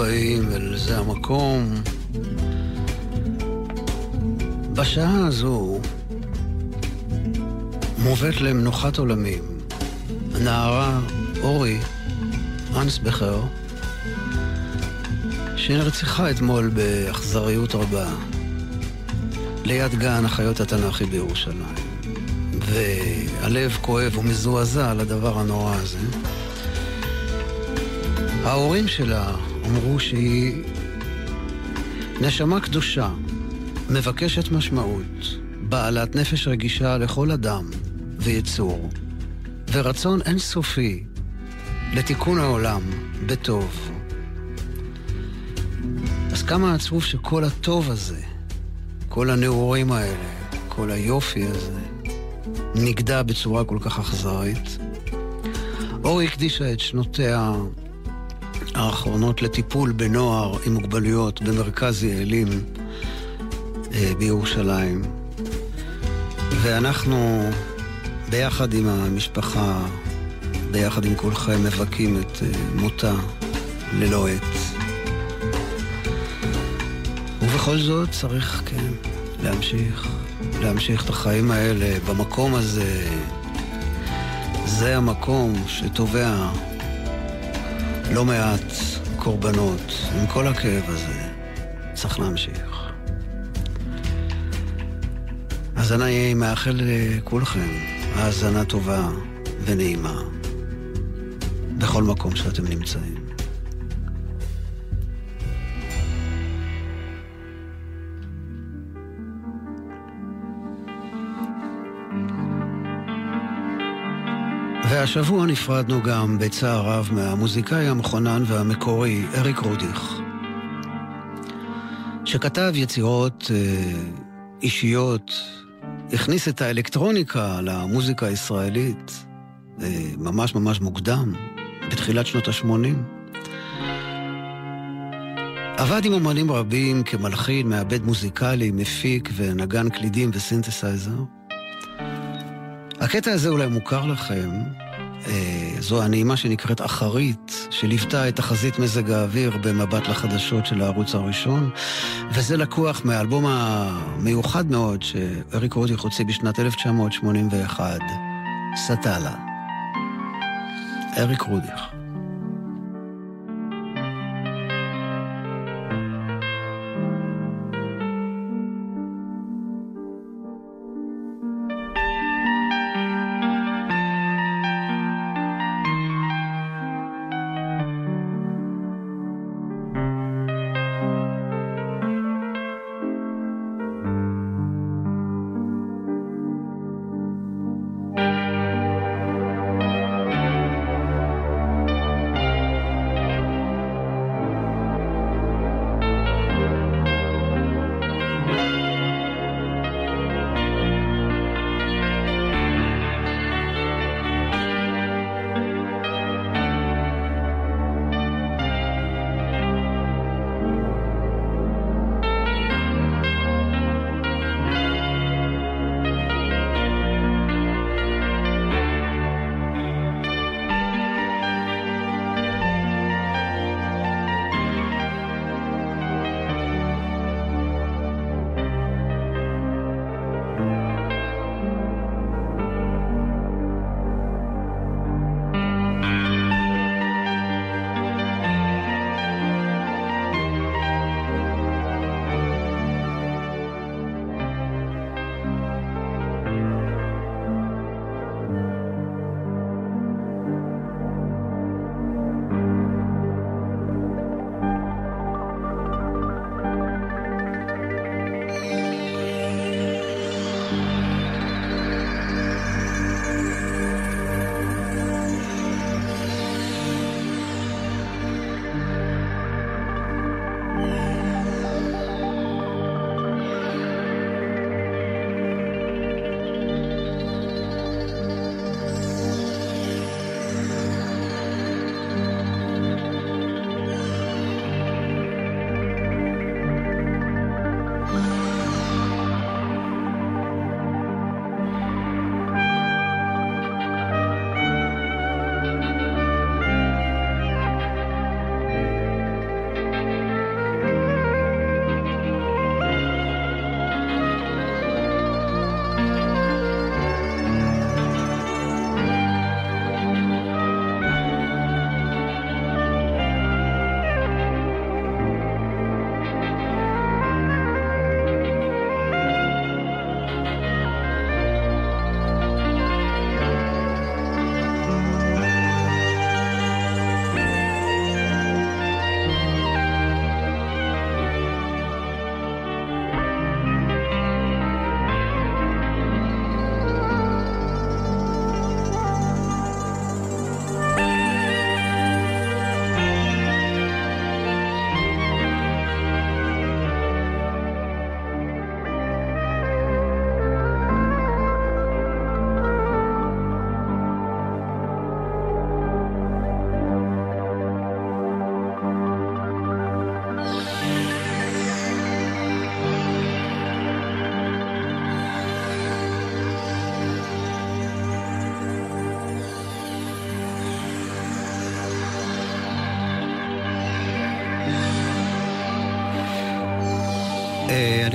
הבאים אל זה המקום. בשעה הזו מובאת למנוחת עולמים הנערה אורי אנסבכר, שנרצחה אתמול באכזריות רבה ליד גן החיות התנ"כי בירושלים. והלב כואב ומזועזע על הדבר הנורא הזה. ההורים שלה אמרו שהיא נשמה קדושה, מבקשת משמעות, בעלת נפש רגישה לכל אדם ויצור, ורצון אינסופי לתיקון העולם בטוב. אז כמה עצוב שכל הטוב הזה, כל הנעורים האלה, כל היופי הזה, נגדע בצורה כל כך אכזרית. אורי הקדישה את שנותיה האחרונות לטיפול בנוער עם מוגבלויות במרכז יעלים אה, בירושלים. ואנחנו ביחד עם המשפחה, ביחד עם כולכם, מבכים את אה, מותה ללא עת. ובכל זאת צריך, כן, להמשיך, להמשיך את החיים האלה במקום הזה. זה המקום שתובע לא מעט קורבנות, עם כל הכאב הזה, צריך להמשיך. אז אני מאחל לכולכם האזנה טובה ונעימה בכל מקום שאתם נמצאים. והשבוע נפרדנו גם בצער רב מהמוזיקאי המכונן והמקורי אריק רודיך, שכתב יצירות אה, אישיות, הכניס את האלקטרוניקה למוזיקה הישראלית אה, ממש ממש מוקדם, בתחילת שנות ה-80. עבד עם אומנים רבים כמלחין, מעבד מוזיקלי, מפיק ונגן קלידים וסינתסייזר. הקטע הזה אולי מוכר לכם, זו הנעימה שנקראת אחרית, שליוותה את תחזית מזג האוויר במבט לחדשות של הערוץ הראשון, וזה לקוח מהאלבום המיוחד מאוד שאריק רודיך הוציא בשנת 1981, סטלה. אריק רודיך.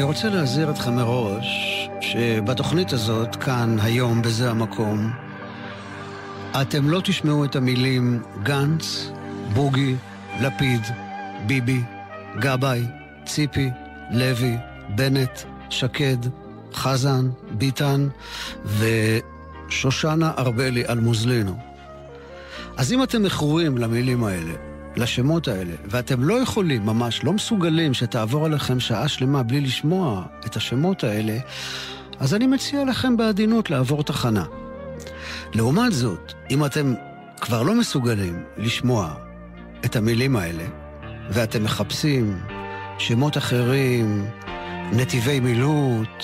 רוצה להזהיר אתכם מראש שבתוכנית הזאת, כאן, היום, בזה המקום, אתם לא תשמעו את המילים גנץ, בוגי, לפיד, ביבי, גבאי, ציפי, לוי, בנט, שקד, חזן, ביטן ושושנה ארבלי אלמוזלינו. אז אם אתם מכורים למילים האלה, לשמות האלה, ואתם לא יכולים, ממש לא מסוגלים שתעבור עליכם שעה שלמה בלי לשמוע את השמות האלה, אז אני מציע לכם בעדינות לעבור תחנה. לעומת זאת, אם אתם כבר לא מסוגלים לשמוע את המילים האלה, ואתם מחפשים שמות אחרים, נתיבי מילוט,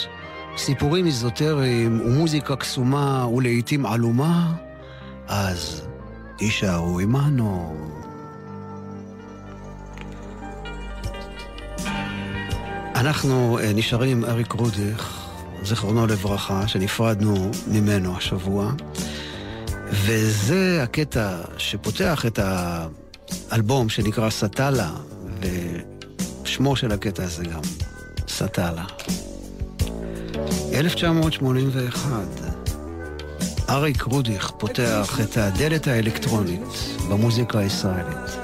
סיפורים איזוטריים ומוזיקה קסומה ולעיתים עלומה, אז יישארו עמנו. אנחנו אה, נשארים עם אריק רודיך, זיכרונו לברכה, שנפרדנו ממנו השבוע, וזה הקטע שפותח את האלבום שנקרא סטלה, ושמו של הקטע הזה גם סטלה. 1981, אריק רודיך פותח את הדלת האלקטרונית במוזיקה הישראלית.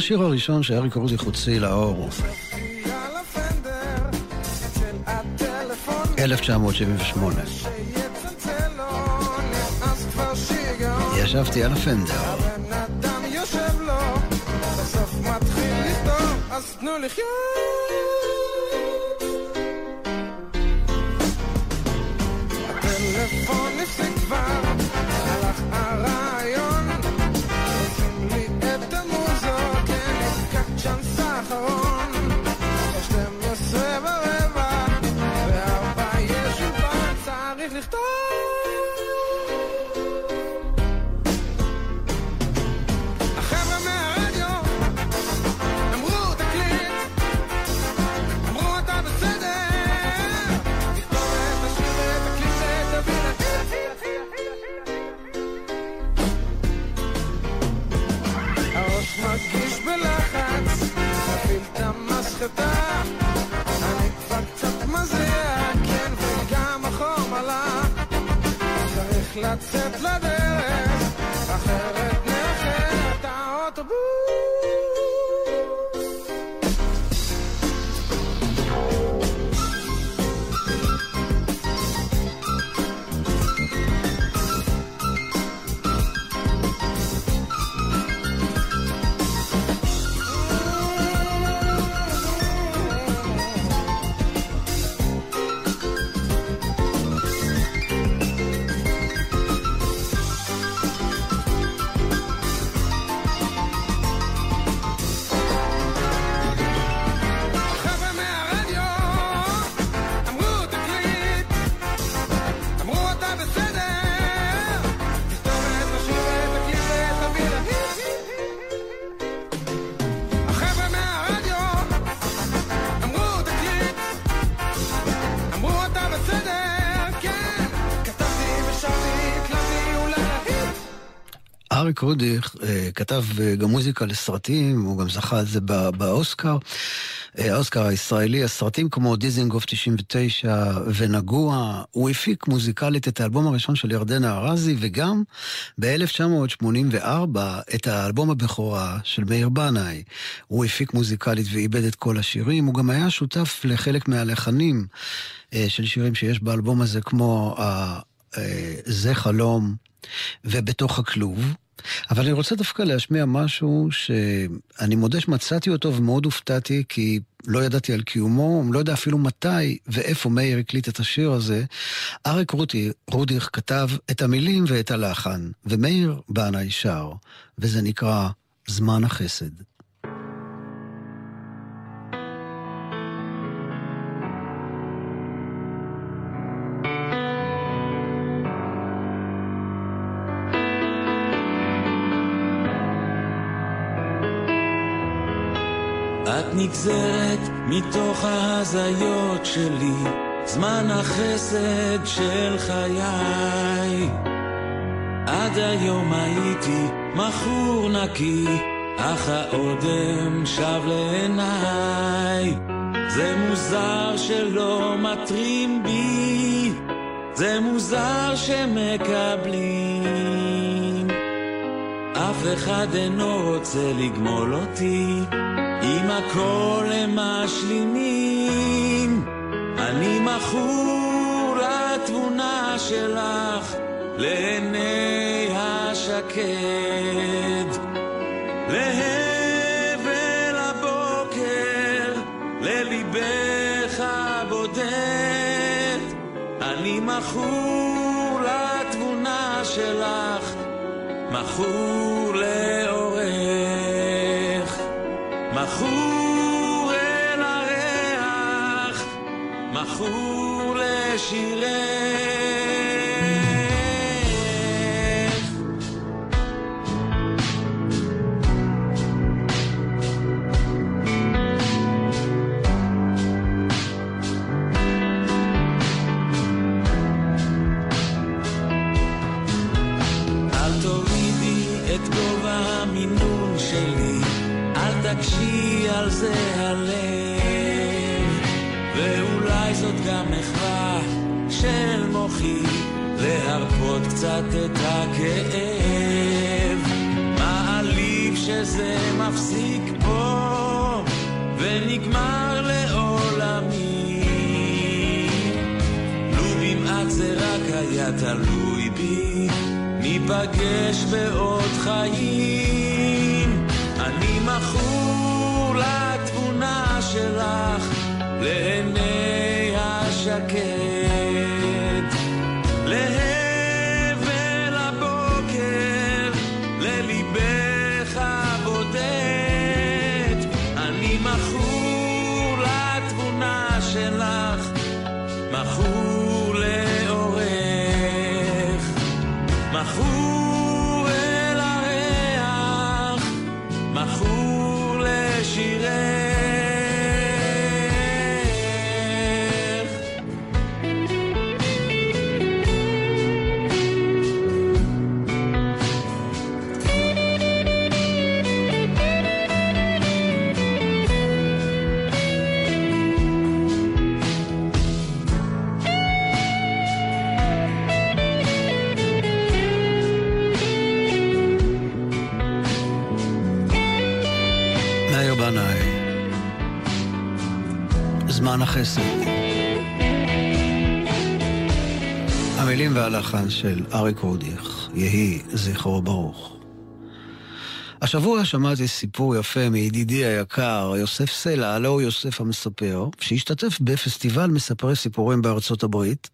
השיר הראשון שאריק רודיך הוציא לאור. 1978. ישבתי על הפנדר. תנו לחיות clock settler there. אריק רודיך אה, כתב אה, גם מוזיקה לסרטים, הוא גם זכה על זה באוסקר. אה, האוסקר הישראלי, הסרטים כמו דיזינגוף 99 ונגוע, הוא הפיק מוזיקלית את האלבום הראשון של ירדנה ארזי, וגם ב-1984 את האלבום הבכורה של מאיר בנאי. הוא הפיק מוזיקלית ואיבד את כל השירים, הוא גם היה שותף לחלק מהלחנים של שירים שיש באלבום הזה, כמו זה חלום. ובתוך הכלוב. אבל אני רוצה דווקא להשמיע משהו שאני מודה שמצאתי אותו ומאוד הופתעתי, כי לא ידעתי על קיומו, לא יודע אפילו מתי ואיפה מאיר הקליט את השיר הזה. אריק רודי, רודיך כתב את המילים ואת הלחן, ומאיר בנאי שר, וזה נקרא זמן החסד. נגזרת מתוך ההזיות שלי, זמן החסד של חיי. עד היום הייתי מכור נקי, אך האודם שב לעיניי. זה מוזר שלא מטרים בי, זה מוזר שמקבלים. אף אחד אינו רוצה לגמול אותי. אם הכל הם משלימים, אני מכור לתבונה שלך, לעיני השקד. להבל הבוקר, לליבך הבודד, אני מכור לתבונה שלך, מכור לאורך. מכור אל הריח, מכור לשירי על זה הלב, ואולי זאת גם מחווה של מוחי להרפות קצת את הכאב. מעליב שזה מפסיק פה ונגמר לעולמי. לו במעט זה רק היה תלוי בי, ניפגש בעוד חיים. לעיני החסד. המילים והלחן של אריק רודיך, יהי זכרו ברוך. השבוע שמעתי סיפור יפה מידידי היקר, יוסף סלע, הלא הוא יוסף המספר, שהשתתף בפסטיבל מספרי סיפורים בארצות הברית.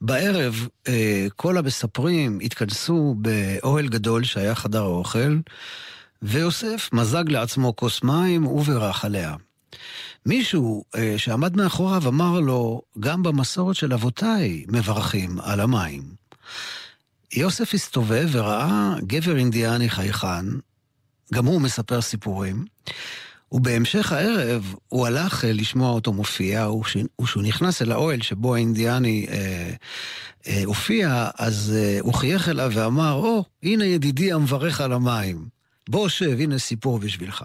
בערב אה, כל המספרים התכנסו באוהל גדול שהיה חדר האוכל, ויוסף מזג לעצמו כוס מים ובירך עליה. מישהו אה, שעמד מאחוריו אמר לו, גם במסורת של אבותיי מברכים על המים. יוסף הסתובב וראה גבר אינדיאני חייכן, גם הוא מספר סיפורים, ובהמשך הערב הוא הלך אה, לשמוע אותו מופיע, וכשהוא נכנס אל האוהל שבו האינדיאני אה, אה, הופיע, אז אה, הוא חייך אליו ואמר, או, oh, הנה ידידי המברך על המים. בוא שב, הנה סיפור בשבילך.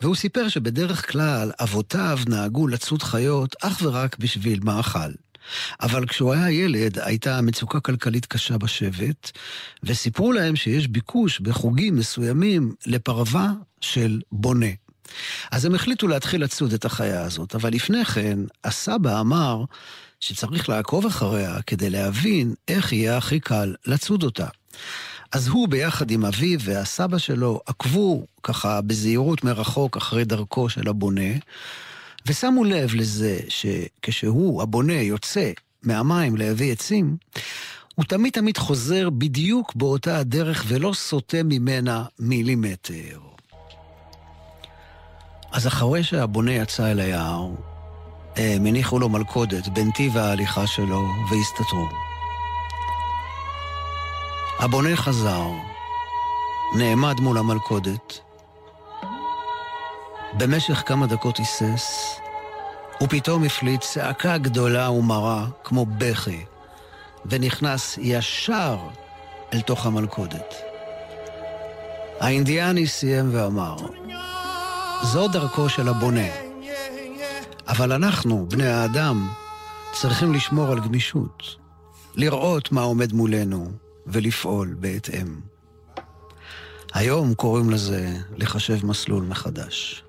והוא סיפר שבדרך כלל אבותיו נהגו לצוד חיות אך ורק בשביל מאכל. אבל כשהוא היה ילד הייתה מצוקה כלכלית קשה בשבט, וסיפרו להם שיש ביקוש בחוגים מסוימים לפרווה של בונה. אז הם החליטו להתחיל לצוד את החיה הזאת, אבל לפני כן הסבא אמר שצריך לעקוב אחריה כדי להבין איך יהיה הכי קל לצוד אותה. אז הוא ביחד עם אביו והסבא שלו עקבו ככה בזהירות מרחוק אחרי דרכו של הבונה, ושמו לב לזה שכשהוא, הבונה, יוצא מהמים להביא עצים, הוא תמיד תמיד חוזר בדיוק באותה הדרך ולא סוטה ממנה מילימטר. אז אחרי שהבונה יצא אל היער, הם הניחו לו מלכודת בנתיב ההליכה שלו והסתתרו. הבונה חזר, נעמד מול המלכודת. במשך כמה דקות היסס, ופתאום הפליט צעקה גדולה ומרה, כמו בכי, ונכנס ישר אל תוך המלכודת. האינדיאני סיים ואמר, זו דרכו של הבונה, אבל אנחנו, בני האדם, צריכים לשמור על גמישות, לראות מה עומד מולנו, ולפעול בהתאם. היום קוראים לזה לחשב מסלול מחדש.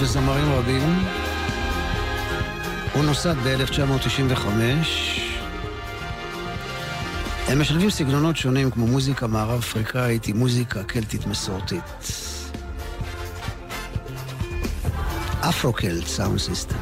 וזמרים רבים. הוא נוסד ב-1995. הם משלבים סגנונות שונים כמו מוזיקה מערב אפריקאית עם מוזיקה קלטית מסורתית. אפרוקלט סאונד סיסטם.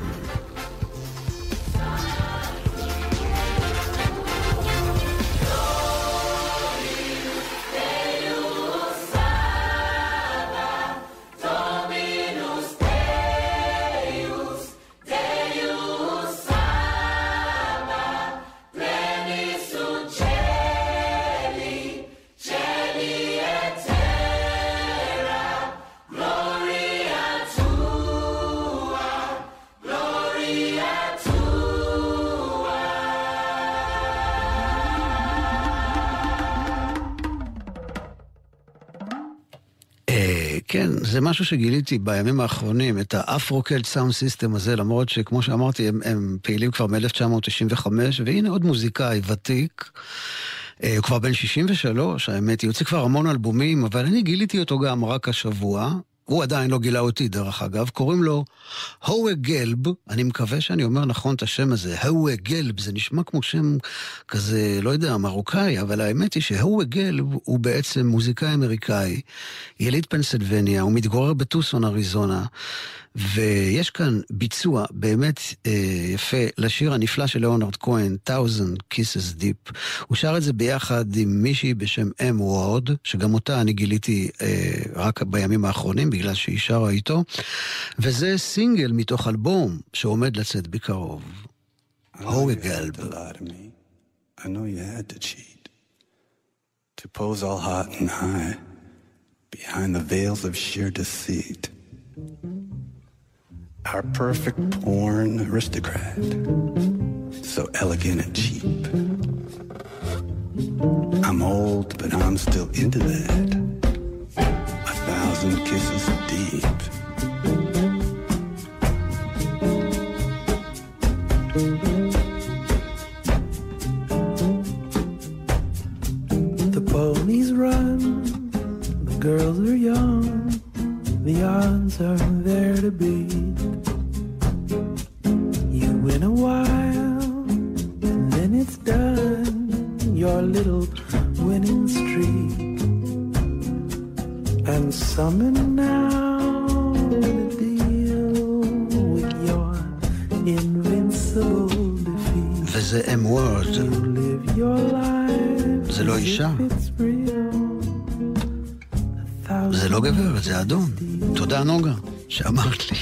זה משהו שגיליתי בימים האחרונים, את ה Afro Celt Sound System הזה, למרות שכמו שאמרתי, הם, הם פעילים כבר מ-1995, והנה עוד מוזיקאי ותיק. אה, הוא כבר בן 63, האמת, היא יוצא כבר המון אלבומים, אבל אני גיליתי אותו גם רק השבוע, הוא עדיין לא גילה אותי, דרך אגב, קוראים לו הואה גלב, אני מקווה שאני אומר נכון את השם הזה, הואה גלב, זה נשמע כמו שם כזה, לא יודע, מרוקאי, אבל האמת היא שהואה גלב הוא בעצם מוזיקאי אמריקאי, יליד פנסילבניה, הוא מתגורר בטוסון, אריזונה, ויש כאן ביצוע באמת אה, יפה לשיר הנפלא של ליאונרד כהן, Thousand Kisses Deep. הוא שר את זה ביחד עם מישהי בשם אם וורד, שגם אותה אני גיליתי אה, רק בימים האחרונים, בגלל שהיא שרה איתו, וזה סינגל מתוך אלבום שעומד לצאת בקרוב. הורי גלב. Deceit. Our perfect porn aristocrat. So elegant and cheap. I'm old, but I'm still into that. A thousand kisses deep. The ponies run, the girls are young, the odds are there to beat. In a while, and then it's done. Your little winning streak, and summon now the deal with your invincible defeat. וזה M word. זה לא אישה. זה לא גברת, זה אדון. תודה נוגה, שאמרת לי.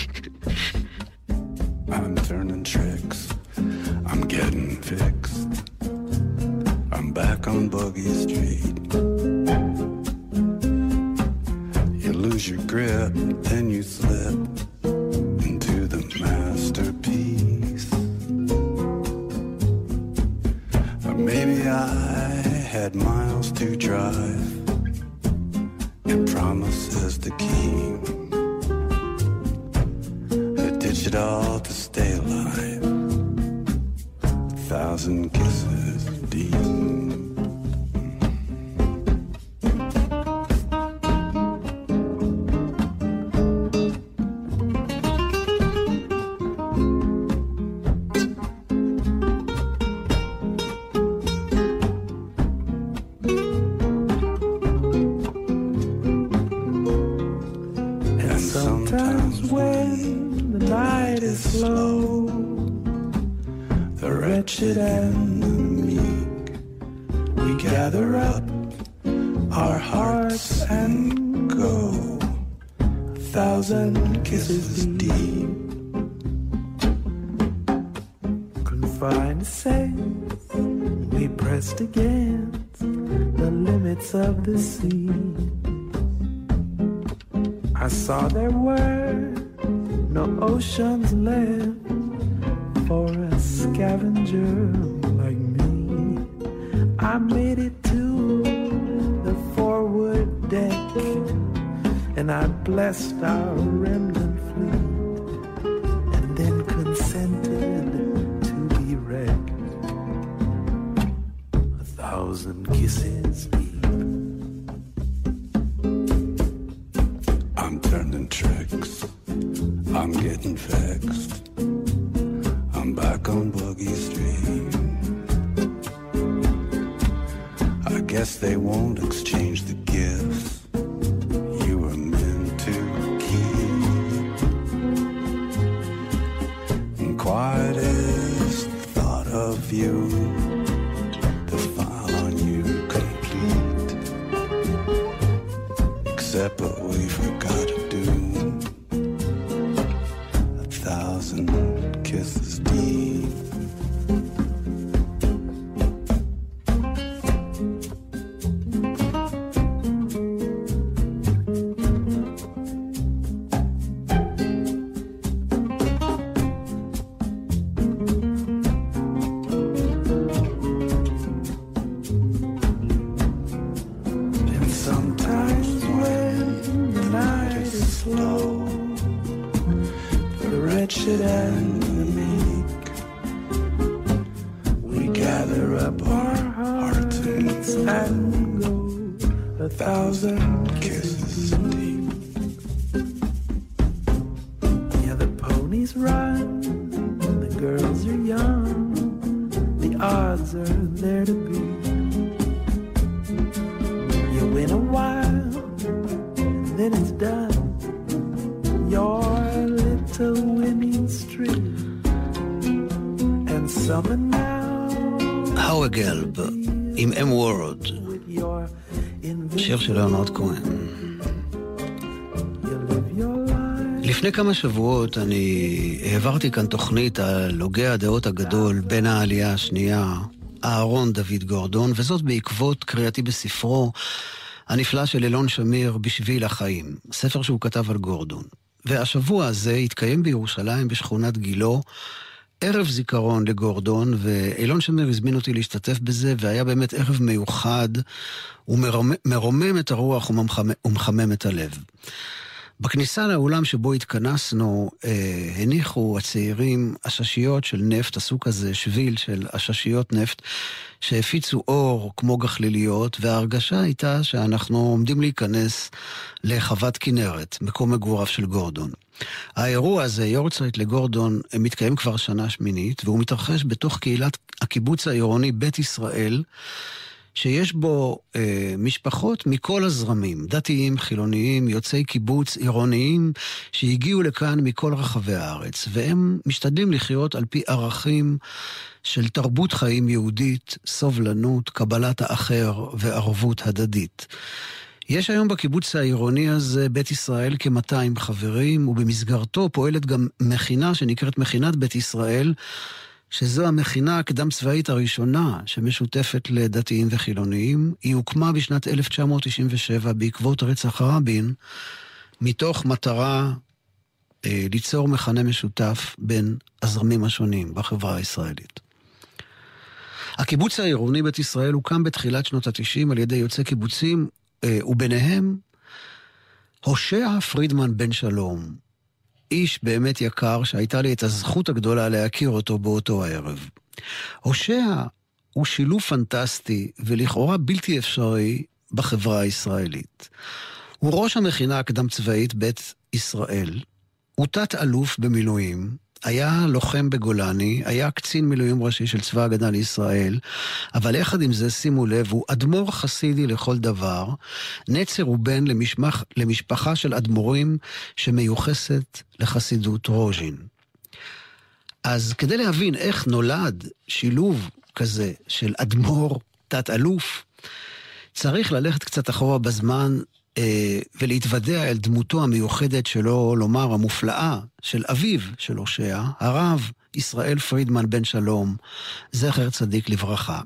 eyes, we pressed against the limits of the sea. I saw there were no oceans left for a scavenger like me. I made it to the forward deck and I blessed our remnant. easy. And go a thousand kisses deep. כמה שבועות אני העברתי כאן תוכנית על הוגה הדעות הגדול בין העלייה השנייה, אהרון דוד גורדון, וזאת בעקבות קריאתי בספרו הנפלא של אילון שמיר, בשביל החיים, ספר שהוא כתב על גורדון. והשבוע הזה התקיים בירושלים בשכונת גילו ערב זיכרון לגורדון, ואילון שמיר הזמין אותי להשתתף בזה, והיה באמת ערב מיוחד, ומרומם את הרוח ומחמם, ומחמם את הלב. בכניסה לאולם שבו התכנסנו, אה, הניחו הצעירים עששיות של נפט, עשו כזה שביל של עששיות נפט, שהפיצו אור כמו גחליליות, וההרגשה הייתה שאנחנו עומדים להיכנס לחוות כנרת, מקום מגוריו של גורדון. האירוע הזה, יורצייט לגורדון, מתקיים כבר שנה שמינית, והוא מתרחש בתוך קהילת הקיבוץ העירוני בית ישראל, שיש בו אה, משפחות מכל הזרמים, דתיים, חילוניים, יוצאי קיבוץ, עירוניים, שהגיעו לכאן מכל רחבי הארץ, והם משתדלים לחיות על פי ערכים של תרבות חיים יהודית, סובלנות, קבלת האחר וערבות הדדית. יש היום בקיבוץ העירוני הזה, בית ישראל, כ-200 חברים, ובמסגרתו פועלת גם מכינה שנקראת מכינת בית ישראל, שזו המכינה הקדם צבאית הראשונה שמשותפת לדתיים וחילוניים. היא הוקמה בשנת 1997 בעקבות רצח רבין, מתוך מטרה אה, ליצור מכנה משותף בין הזרמים השונים בחברה הישראלית. הקיבוץ העירוני בית ישראל הוקם בתחילת שנות ה-90 על ידי יוצאי קיבוצים, אה, וביניהם הושע פרידמן בן שלום, איש באמת יקר שהייתה לי את הזכות הגדולה להכיר אותו באותו הערב. הושע הוא שילוב פנטסטי ולכאורה בלתי אפשרי בחברה הישראלית. הוא ראש המכינה הקדם צבאית בית ישראל, הוא תת-אלוף במילואים, היה לוחם בגולני, היה קצין מילואים ראשי של צבא ההגנה לישראל, אבל יחד עם זה, שימו לב, הוא אדמו"ר חסידי לכל דבר, נצר הוא בן למשמח, למשפחה של אדמו"רים שמיוחסת לחסידות רוז'ין. אז כדי להבין איך נולד שילוב כזה של אדמו"ר, תת-אלוף, צריך ללכת קצת אחורה בזמן ולהתוודע אל דמותו המיוחדת, שלא לומר המופלאה, של אביו של הושע, הרב ישראל פרידמן בן שלום, זכר צדיק לברכה,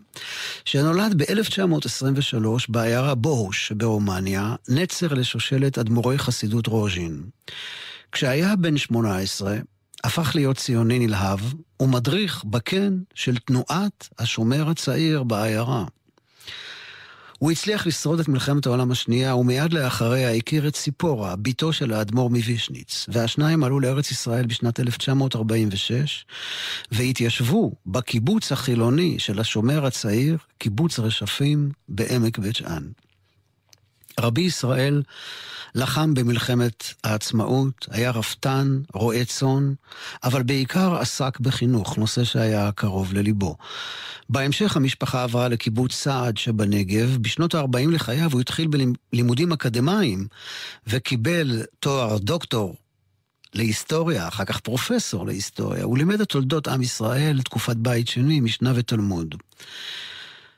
שנולד ב-1923 בעיירה בוהוש שברומניה, נצר לשושלת אדמו"רי חסידות רוז'ין. כשהיה בן 18, הפך להיות ציוני נלהב ומדריך בקן של תנועת השומר הצעיר בעיירה. הוא הצליח לשרוד את מלחמת העולם השנייה, ומיד לאחריה הכיר את ציפורה, בתו של האדמו"ר מווישניץ, והשניים עלו לארץ ישראל בשנת 1946, והתיישבו בקיבוץ החילוני של השומר הצעיר, קיבוץ רשפים בעמק בית שאן. רבי ישראל לחם במלחמת העצמאות, היה רפתן, רועה צאן, אבל בעיקר עסק בחינוך, נושא שהיה קרוב לליבו. בהמשך המשפחה עברה לקיבוץ סעד שבנגב. בשנות ה-40 לחייו הוא התחיל בלימודים אקדמיים וקיבל תואר דוקטור להיסטוריה, אחר כך פרופסור להיסטוריה. הוא לימד את תולדות עם ישראל, תקופת בית שני, משנה ותלמוד.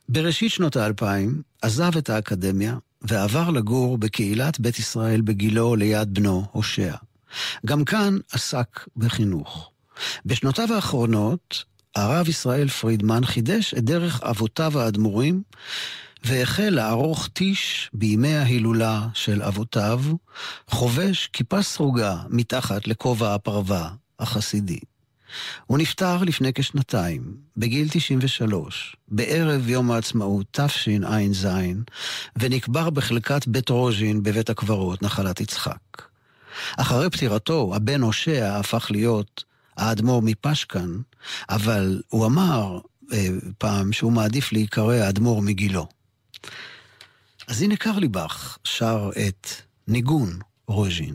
בראשית שנות האלפיים עזב את האקדמיה ועבר לגור בקהילת בית ישראל בגילו ליד בנו, הושע. גם כאן עסק בחינוך. בשנותיו האחרונות, הרב ישראל פרידמן חידש את דרך אבותיו האדמו"רים, והחל לערוך טיש בימי ההילולה של אבותיו, חובש כיפה סרוגה מתחת לכובע הפרווה החסידי. הוא נפטר לפני כשנתיים, בגיל 93, בערב יום העצמאות תשע"ז, ונקבר בחלקת בית רוז'ין בבית הקברות, נחלת יצחק. אחרי פטירתו, הבן הושע הפך להיות האדמו"ר מפשקן, אבל הוא אמר אה, פעם שהוא מעדיף להיקרא האדמו"ר מגילו. אז הנה קרליבך שר את ניגון רוז'ין.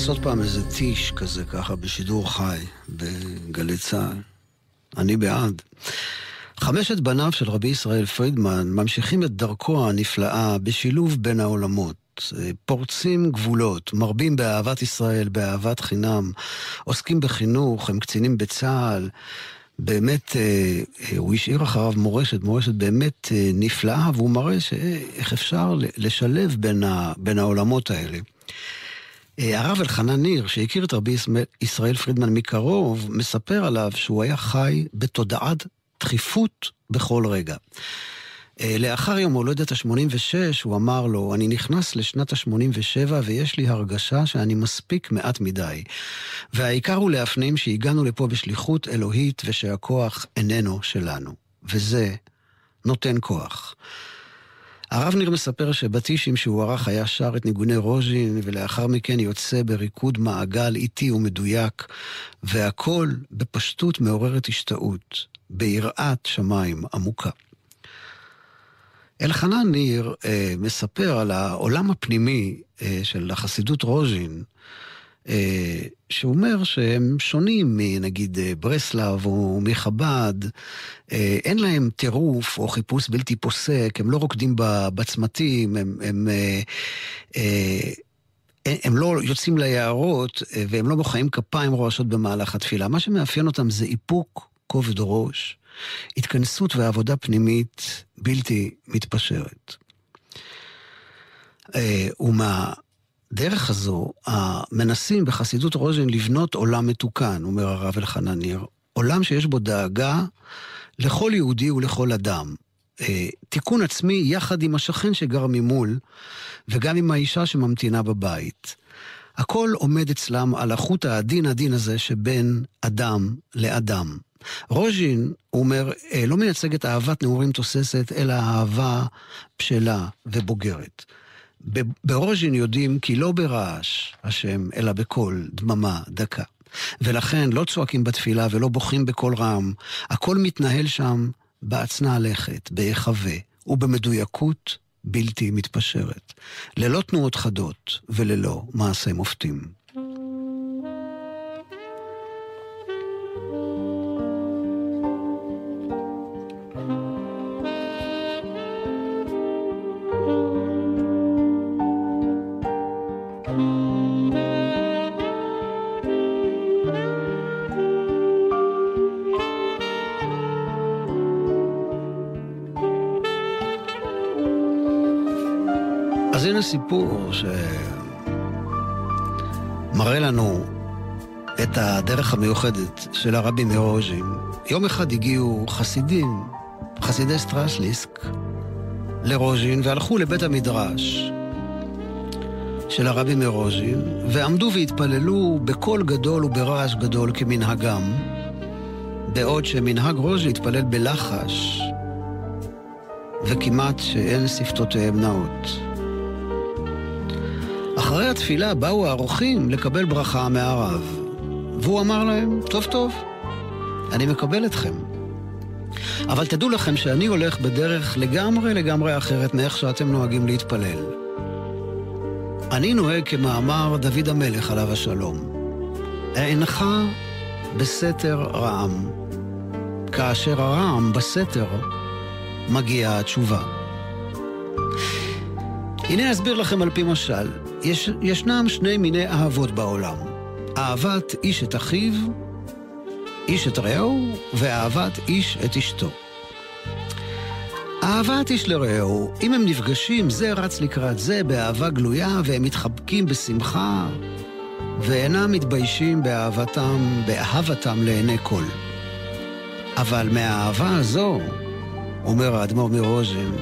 לעשות פעם איזה טיש כזה ככה בשידור חי בגלי צה"ל. אני בעד. חמשת בניו של רבי ישראל פרידמן ממשיכים את דרכו הנפלאה בשילוב בין העולמות. פורצים גבולות, מרבים באהבת ישראל, באהבת חינם, עוסקים בחינוך, הם קצינים בצה"ל, באמת, אה, הוא השאיר אחריו מורשת, מורשת באמת נפלאה, והוא מראה איך אפשר לשלב בין, בין העולמות האלה. הרב אלחנן ניר, שהכיר את רבי ישראל פרידמן מקרוב, מספר עליו שהוא היה חי בתודעת דחיפות בכל רגע. אה, לאחר יום הולדת ה-86, הוא אמר לו, אני נכנס לשנת ה-87 ויש לי הרגשה שאני מספיק מעט מדי. והעיקר הוא להפנים שהגענו לפה בשליחות אלוהית ושהכוח איננו שלנו. וזה נותן כוח. הרב ניר מספר שבטישים שהוא ערך היה שר את ניגוני רוז'ין, ולאחר מכן יוצא בריקוד מעגל איטי ומדויק, והכל בפשטות מעוררת השתאות, ביראת שמיים עמוקה. אלחנן ניר אה, מספר על העולם הפנימי אה, של החסידות רוז'ין, אה, שהוא אומר שהם שונים מנגיד אה, ברסלב או מחב"ד, אה, אין להם טירוף או חיפוש בלתי פוסק, הם לא רוקדים בצמתים, הם... הם אה, הם לא יוצאים ליערות והם לא מוחאים כפיים רועשות במהלך התפילה. מה שמאפיין אותם זה איפוק, כובד ראש, התכנסות ועבודה פנימית בלתי מתפשרת. אה, ומהדרך הזו, מנסים בחסידות רוז'ין לבנות עולם מתוקן, אומר הרב אלחנן ניר. עולם שיש בו דאגה לכל יהודי ולכל אדם. אה, תיקון עצמי יחד עם השכן שגר ממול, וגם עם האישה שממתינה בבית. הכל עומד אצלם על החוט העדין הדין הזה שבין אדם לאדם. רוז'ין, הוא אומר, אה, לא מייצגת אהבת נעורים תוססת, אלא אהבה בשלה ובוגרת. ברוז'ין יודעים כי לא ברעש השם, אלא בקול, דממה, דקה. ולכן לא צועקים בתפילה ולא בוכים בקול רם. הכל מתנהל שם בהצנע לכת, בהיחווה ובמדויקות בלתי מתפשרת. ללא תנועות חדות וללא מעשי מופתים. סיפור שמראה לנו את הדרך המיוחדת של הרבי מרוז'ין. יום אחד הגיעו חסידים, חסידי סטרסליסק, לרוז'ין והלכו לבית המדרש של הרבי מרוז'ין, ועמדו והתפללו בקול גדול וברעש גדול כמנהגם, בעוד שמנהג רוז'ין התפלל בלחש, וכמעט שאין שפתותיהם נאות. התפילה באו האורחים לקבל ברכה מהרב, והוא אמר להם, טוב טוב, אני מקבל אתכם. אבל תדעו לכם שאני הולך בדרך לגמרי לגמרי אחרת מאיך שאתם נוהגים להתפלל. אני נוהג כמאמר דוד המלך עליו השלום. אינך בסתר רעם, כאשר הרעם בסתר מגיעה התשובה. הנה אסביר לכם על פי משל. יש, ישנם שני מיני אהבות בעולם. אהבת איש את אחיו, איש את רעהו, ואהבת איש את אשתו. אהבת איש לרעהו, אם הם נפגשים, זה רץ לקראת זה באהבה גלויה, והם מתחבקים בשמחה, ואינם מתביישים באהבתם, באהבתם לעיני כל. אבל מהאהבה הזו, אומר האדמו"ר מרוז'ין,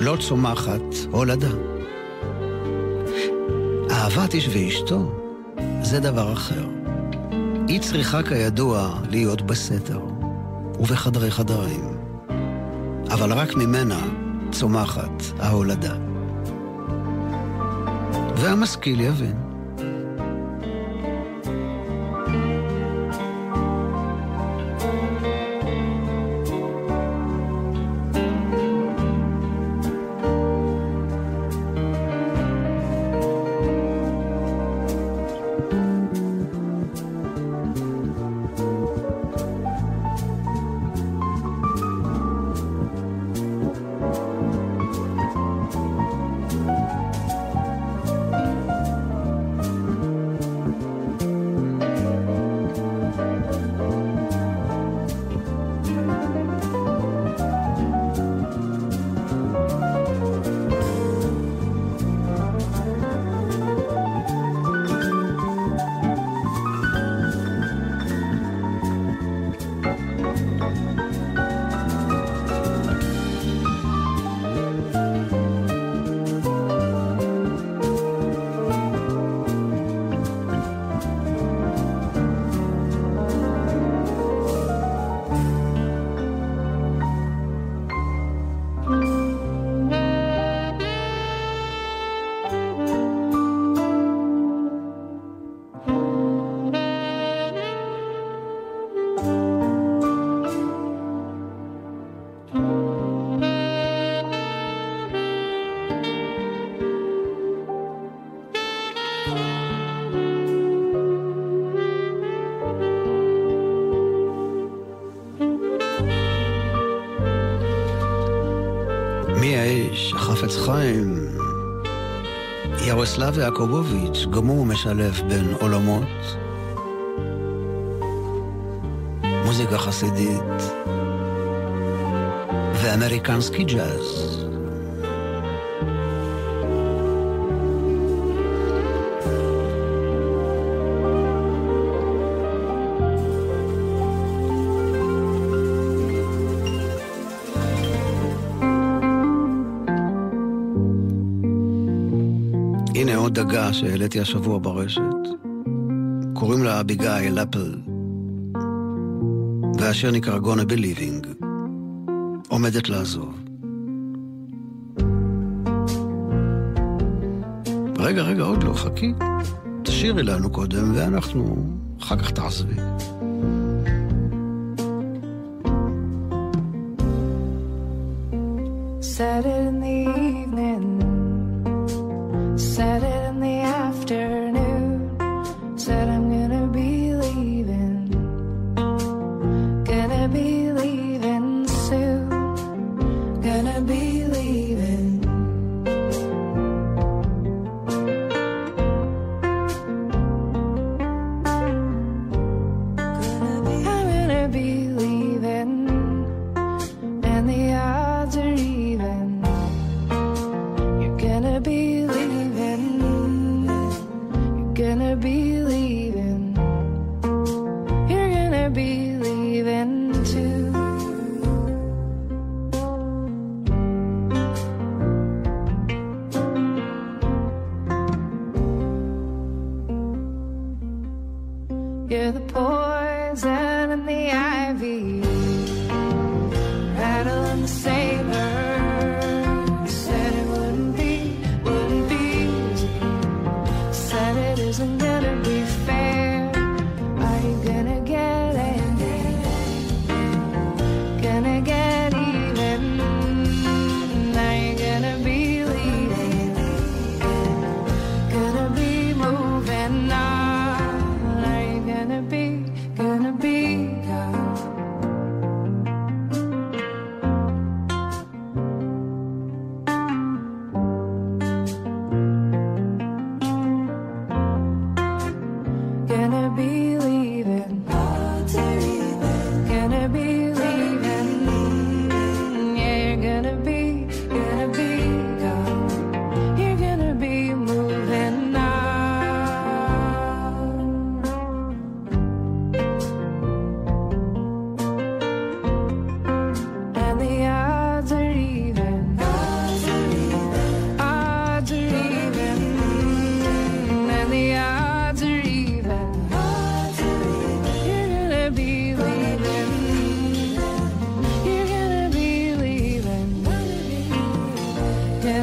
לא צומחת הולדה. אהבת איש ואשתו זה דבר אחר. היא צריכה כידוע להיות בסתר ובחדרי חדרים, אבל רק ממנה צומחת ההולדה. והמשכיל יבין. ירוסלב יעקובוביץ', גם הוא משלב בין עולמות. מוזיקה חסידית ואמריקנסקי ג'אז. שהעליתי השבוע ברשת. קוראים לה אביגיל אפל, והשיר נקרא be Living. עומדת לעזוב. רגע, רגע, עוד לא, חכי. תשאירי לנו קודם, ואנחנו... אחר כך תעזבי.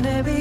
Gonna be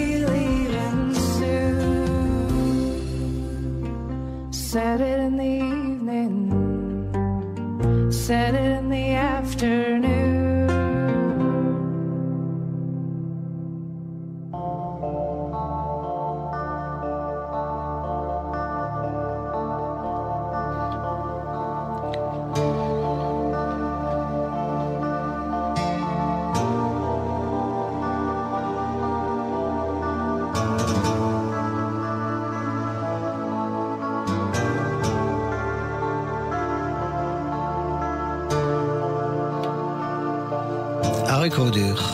אריק רודיך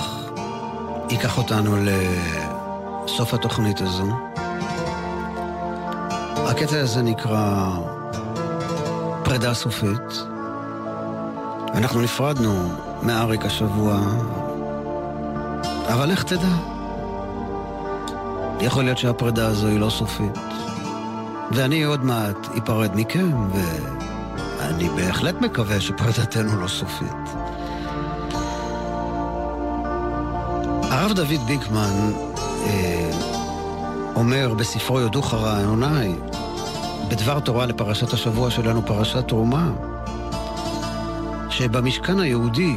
ייקח אותנו לסוף התוכנית הזו. הקטע הזה נקרא פרידה סופית. אנחנו נפרדנו מאריק השבוע, אבל איך תדע? יכול להיות שהפרידה הזו היא לא סופית. ואני עוד מעט אפרד מכם, ואני בהחלט מקווה שפרידתנו לא סופית. הרב דוד ביגמן אה, אומר בספרו יודוך רעיוני, בדבר תורה לפרשת השבוע שלנו, פרשת תרומה, שבמשכן היהודי,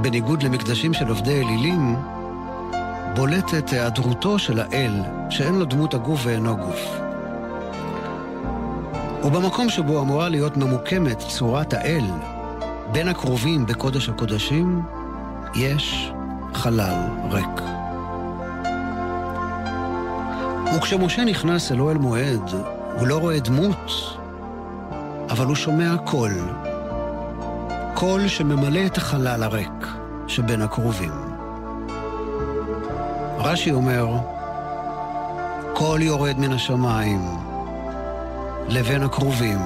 בניגוד למקדשים של עובדי אלילים, בולטת היעדרותו של האל, שאין לו דמות הגוף ואינו גוף. ובמקום שבו אמורה להיות ממוקמת צורת האל, בין הקרובים בקודש הקודשים, יש חלל ריק. וכשמשה נכנס אל אוהל מועד, הוא לא רואה דמות, אבל הוא שומע קול. קול שממלא את החלל הריק שבין הקרובים. רש"י אומר, קול יורד מן השמיים לבין הכרובים,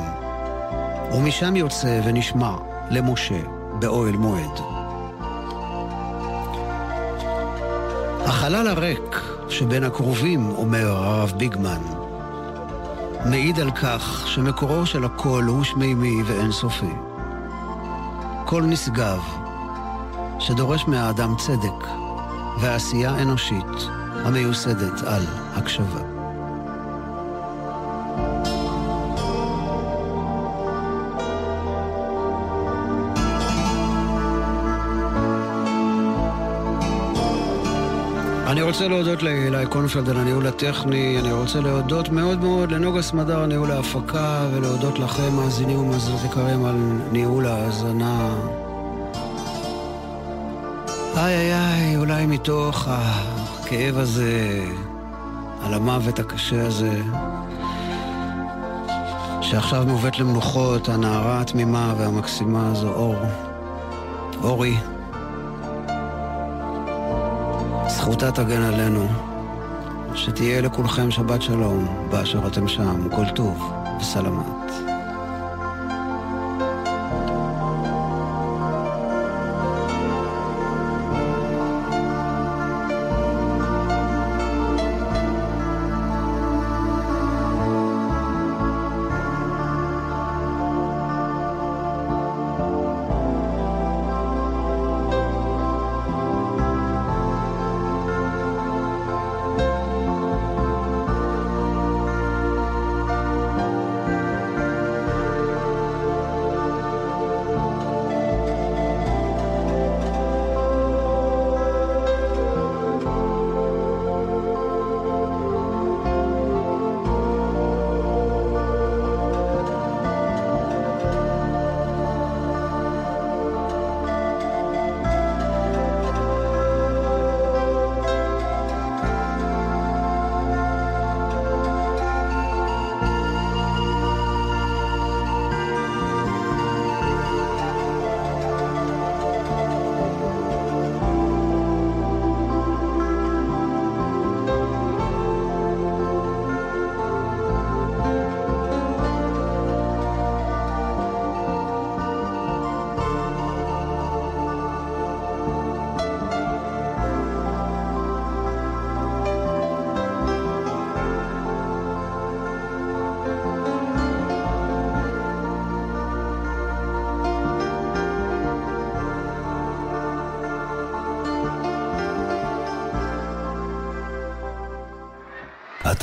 ומשם יוצא ונשמע למשה באוהל מועד. החלל הריק שבין הכרובים, אומר הרב ביגמן, מעיד על כך שמקורו של הקול הוא שמימי ואינסופי. קול נשגב, שדורש מהאדם צדק ועשייה אנושית המיוסדת על הקשבה. אני רוצה להודות לאלי קונפלד על הניהול הטכני, אני רוצה להודות מאוד מאוד לנוגה סמדר ניהול ההפקה, ולהודות לכם, מאזינים ומאזינות יקרים, על ניהול ההאזנה. איי איי איי, אולי מתוך הכאב הזה, על המוות הקשה הזה, שעכשיו מובאת למנוחות הנערה התמימה והמקסימה הזו, אור. אורי. זכותה תגן עלינו. שתהיה לכולכם שבת שלום, באשר אתם שם, כל טוב וסלמת.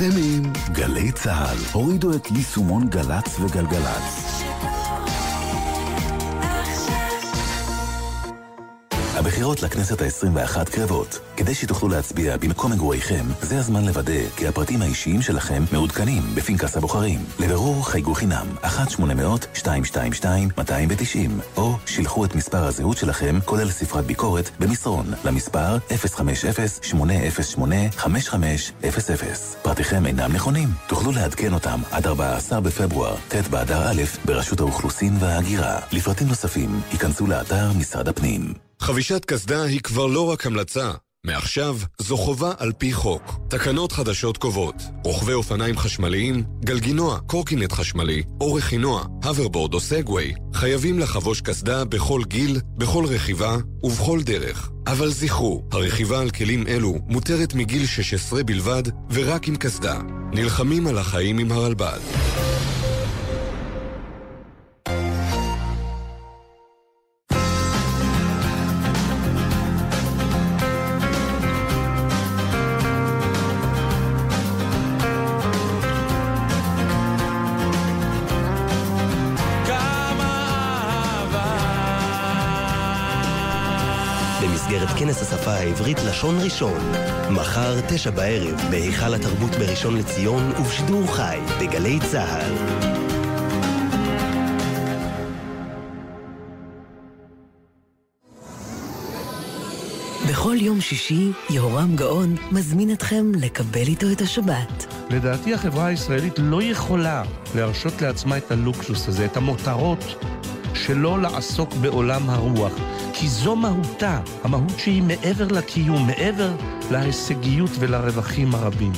אתם עם גלי צה"ל. הורידו את יישומון גל"צ וגלגלצ. הבחירות לכנסת ה-21 קרבות. כדי שתוכלו להצביע במקום מגוריכם, זה הזמן לוודא כי הפרטים האישיים שלכם מעודכנים בפנקס הבוחרים. לבירור חייגו חינם 1-800-222-290 או שילחו את מספר הזהות שלכם, כולל ספרת ביקורת, במסרון למספר 050-808-5500. פרטיכם אינם נכונים. תוכלו לעדכן אותם עד 14 בפברואר, ט' באדר א', ברשות האוכלוסין וההגירה. לפרטים נוספים, ייכנסו לאתר משרד הפנים. חבישת קסדה היא כבר לא רק המלצה. מעכשיו זו חובה על פי חוק. תקנות חדשות קובעות רוכבי אופניים חשמליים, גלגינוע, קורקינט חשמלי או רכינוע, הוברבורד או סגווי חייבים לחבוש קסדה בכל גיל, בכל רכיבה ובכל דרך. אבל זכרו, הרכיבה על כלים אלו מותרת מגיל 16 בלבד ורק עם קסדה. נלחמים על החיים עם הרלב"ד. העברית לשון ראשון. מחר, תשע בערב, בהיכל התרבות בראשון לציון ובשידור חי, בגלי צה"ל. בכל יום שישי, יהורם גאון מזמין אתכם לקבל איתו את השבת. לדעתי החברה הישראלית לא יכולה להרשות לעצמה את הלוקסוס הזה, את המותרות שלא לעסוק בעולם הרוח. כי זו מהותה, המהות שהיא מעבר לקיום, מעבר להישגיות ולרווחים הרבים.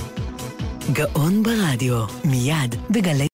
גאון ברדיו, מיד בגלי...